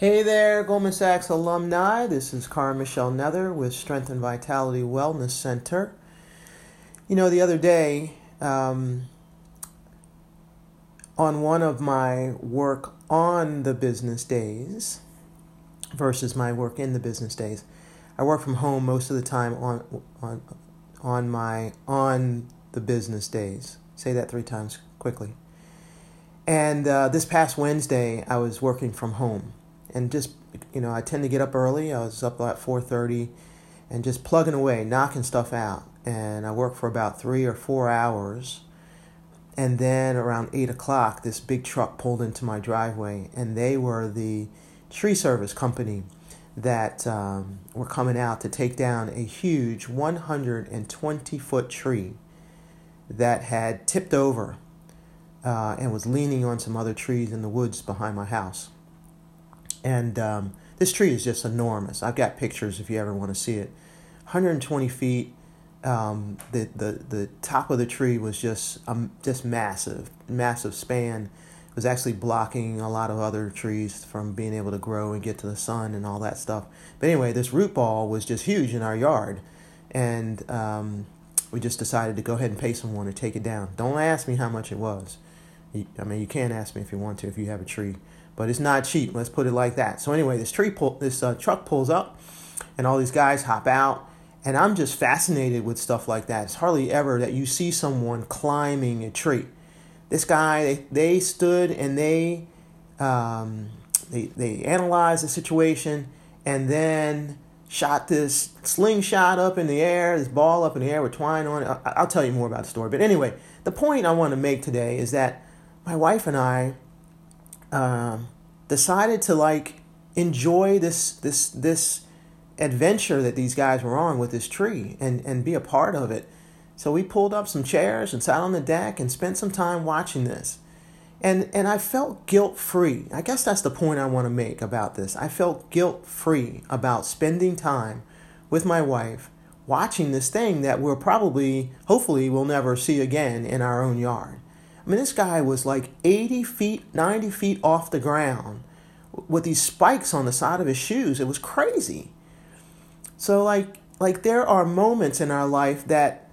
Hey there, Goldman Sachs alumni. This is Cara Michelle Nether with Strength and Vitality Wellness Center. You know, the other day, um, on one of my work on the business days versus my work in the business days, I work from home most of the time on on on my on the business days. Say that three times quickly. And uh, this past Wednesday, I was working from home and just you know I tend to get up early. I was up at four thirty, and just plugging away, knocking stuff out. And I worked for about three or four hours, and then around eight o'clock, this big truck pulled into my driveway, and they were the tree service company that um, were coming out to take down a huge 120 foot tree that had tipped over uh, and was leaning on some other trees in the woods behind my house. And um, this tree is just enormous. I've got pictures if you ever want to see it. 120 feet. Um, the, the the top of the tree was just um, just massive, massive span. It was actually blocking a lot of other trees from being able to grow and get to the sun and all that stuff. But anyway, this root ball was just huge in our yard, and um, we just decided to go ahead and pay someone to take it down. Don't ask me how much it was. I mean, you can ask me if you want to if you have a tree but it's not cheap. Let's put it like that. So anyway, this tree pull, this uh, truck pulls up, and all these guys hop out, and I'm just fascinated with stuff like that. It's hardly ever that you see someone climbing a tree. This guy, they, they stood and they um, they they analyzed the situation, and then shot this slingshot up in the air, this ball up in the air with twine on it. I'll tell you more about the story. But anyway, the point I want to make today is that my wife and I um, decided to like enjoy this this this adventure that these guys were on with this tree and and be a part of it. So we pulled up some chairs and sat on the deck and spent some time watching this. And and I felt guilt free. I guess that's the point I want to make about this. I felt guilt free about spending time with my wife watching this thing that we'll probably hopefully we'll never see again in our own yard. I mean, this guy was like 80 feet, 90 feet off the ground with these spikes on the side of his shoes. It was crazy. So, like, like there are moments in our life that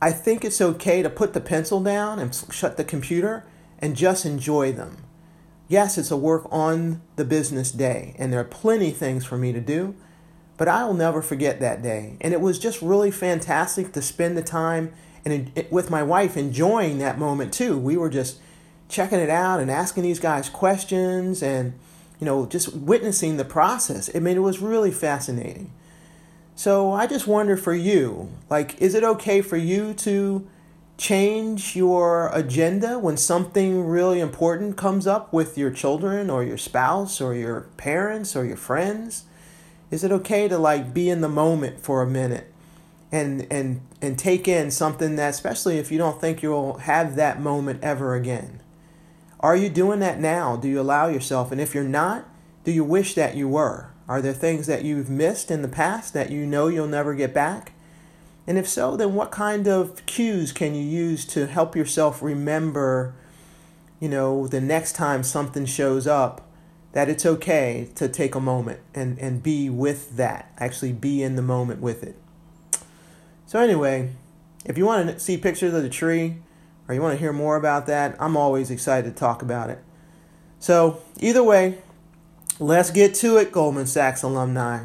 I think it's okay to put the pencil down and shut the computer and just enjoy them. Yes, it's a work on the business day, and there are plenty things for me to do, but I'll never forget that day. And it was just really fantastic to spend the time and it, eh, with my wife enjoying that moment too. We were just checking it out and asking these guys questions and you know just witnessing the process. I mean, it was really fascinating. So I just wonder for you, like, is it okay for you to change your agenda when something really important comes up with your children or your spouse or your parents or your friends? Is it okay to like be in the moment for a minute and and and take in something that especially if you don't think you'll have that moment ever again. Are you doing that now? Do you allow yourself? And if you're not do you wish that you were? Are there things that you've missed in the past that you know you'll never get back? And if so then what kind of cues can you use to help yourself remember you know the next time something shows up that it's okay to take a moment and, and be with that actually be in the moment with it so anyway, if you want to see pictures of the tree or you want to hear more about that, I'm always excited to talk about it. So either way, let's get to it, Goldman Sachs alumni.